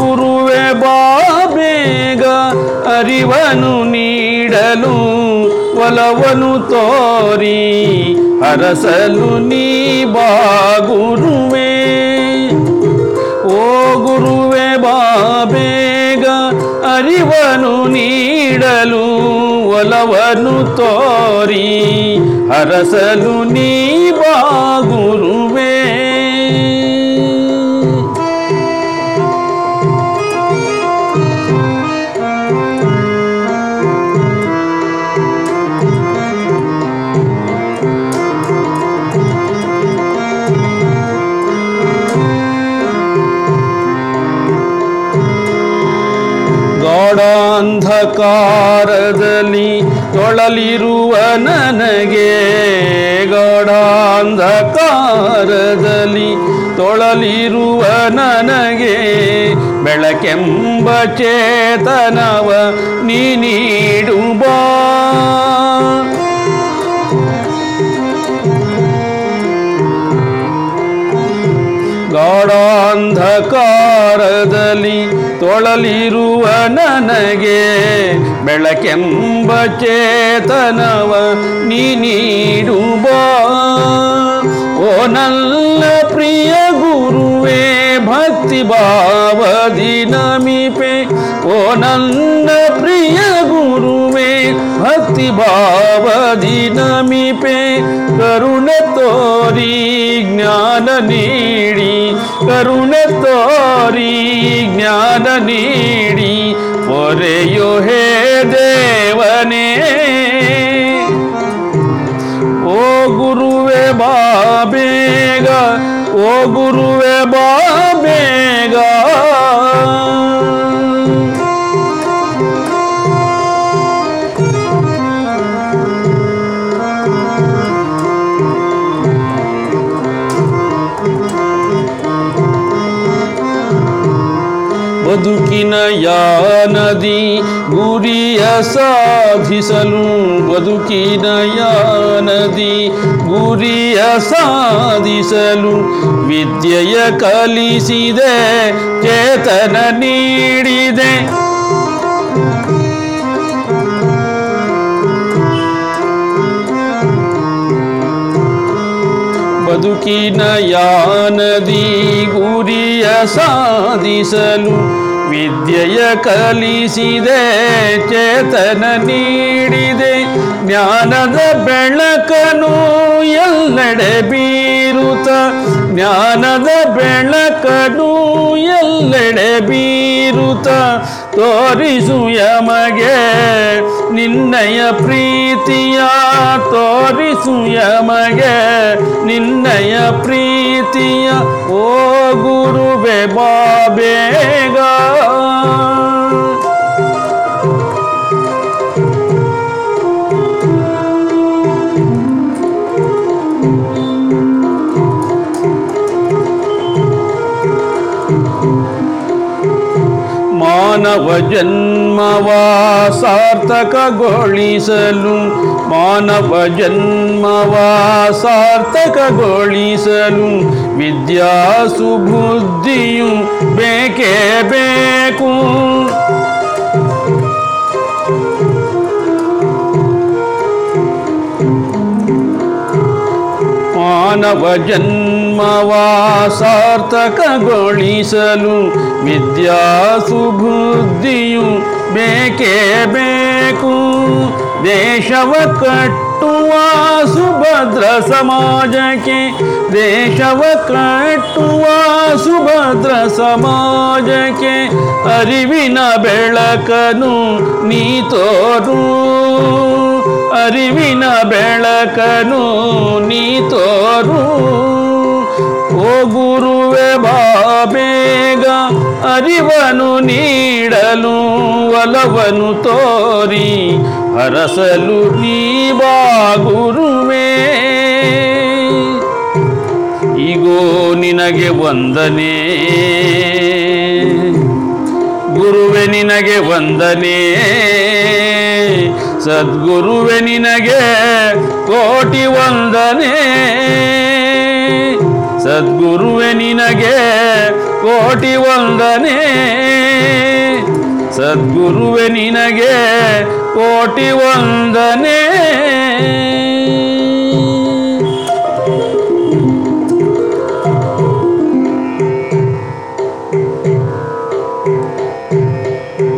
ಗುರುವೆ ಬಾ ಬೇಗ ಅರಿವನು ನೀಡಲು ಒಲವನು ತೋರಿ, ಹರಸಲು ನೀ ಬಾ ಗುರುವೆ. ಓ ಗುರುವೆ ಬಾ ಬೇಗ ಅರಿವನು ನೀಡಲು ಒಲವನು ತೋರಿ, ಹರಸಲು ನೀ ಬಾ ಗುರುವೇ. ಗಾಢಾಂಧಕಾರದಲ್ಲಿ ತೊಳಲಿರುವ ನನಗೆ ಗಾಢಾಂಧಕಾರದಲ್ಲಿ ತೊಳಲಿರುವ ನನಗೆ ಬೆಳಕೆಂಬ ಚೇತನವ ನೀ ತೊಳಲಿರುವ ನನಗೆ ಬೆಳಕೆಂಬ ಚೇತನವ ನೀಡುವ. ಓ ನನ್ನ ಪ್ರಿಯ ಗುರುವೇ ಭಕ್ತಿ ಭಾವದಿ ನಮಿಪೆ. ಓ ನನ್ನ ಭಕ್ತಿ ಭಾವದಿ ನಮಿಪೆ ಕರುಣೆ ತೋರಿ ಜ್ಞಾನ ನೀಡಿ ಕರುಣೆ ತೋರಿ ಜ್ಞಾನ ನೀಡಿ ಪೊರೆಯೋ ಹೇ ದೇವನೇ ಓ ಗುರುವೆ ಬಾ ಬೇಗ ಓ ಗುರುವೆ ಬಾ ಬದುಕಿನ ಯಾನದಿ ಗುರಿಯ ಸಾಧಿಸಲು ಬದುಕಿನ ಯಾನದಿ ಗುರಿಯ ಸಾಧಿಸಲು ವಿದ್ಯೆಯ ಕಲಿಸಿದೆ, ಚೇತನ ನೀಡಿದೆ. ಬದುಕಿನ ಯಾನದಿ ಗುರಿಯ ಸಾಧಿಸಲು ವಿದ್ಯೆಯ ಕಲಿಸಿದೆ ಚೇತನ ನೀಡಿದೆ ಜ್ಞಾನದ ಬೆಳಕನು ಎಲ್ಲೆಡೆ ಬೀರುತ್ತ ಜ್ಞಾನದ ಬೆಳಕನು ಎಲ್ಲೆಡೆ ಬೀರುತ್ತ. ತೋರಿಸು ಯಮಗೆ ನಿನ್ನಯ ಪ್ರೀತಿಯ ತೋರಿಸು ಯಮಗೆ ನಿನ್ನಯ ಪ್ರೀತಿಯ ಓ ಗುರುವೆ ಬಾ ಮಾನವ ಜನ್ಮವ ಸಾರ್ಥಕಗೊಳಿಸಲು ಮಾನವ ಜನ್ಮವ ಸಾರ್ಥಕಗೊಳಿಸಲು ವಿದ್ಯಾ ಸುಬುದ್ಧಿಯು ಬೇಕೇ ಬೇಕು. ಮಾನವ ಜನ್ಮವ ಸಾರ್ಥಕಗೊಳಿಸಲು ವಿದ್ಯಾ ಸುಬುದ್ಧಿಯು ಬೇಕೇ ಬೇಕು. ದೇಶವ ಕಟ್ಟುವ ಸುಭದ್ರ ಸಮಾಜಕ್ಕೆ ದೇಶವ ಕಟ್ಟುವ ಸುಭದ್ರ ಸಮಾಜಕ್ಕೆ ಅರಿವಿನ ಬೆಳಕನು ನೀ ತೋರು ಅರಿವಿನ ಬೆಳಕನು ನೀ ತೋರು ಗುರುವೆ ಬೇಗ ಅರಿವನು ನೀಡಲು ಒಲವನು ತೋರಿ, ಹರಸಲು ನೀವಾ ಗುರುವೇ. ಈಗೋ ನಿನಗೆ ವಂದನೆ. ಗುರುವೆ ನಿನಗೆ ವಂದನೆ. ಸದ್ಗುರುವೆ ನಿನಗೆ ಕೋಟಿ ವಂದನೆ. ಸದ್ಗುರುವೆ ನಿನಗೆ ಕೋಟಿ ವಂದನೆ. ಸದ್ಗುರುವೆ ನಿನಗೆ ಕೋಟಿ ವಂದನೆ.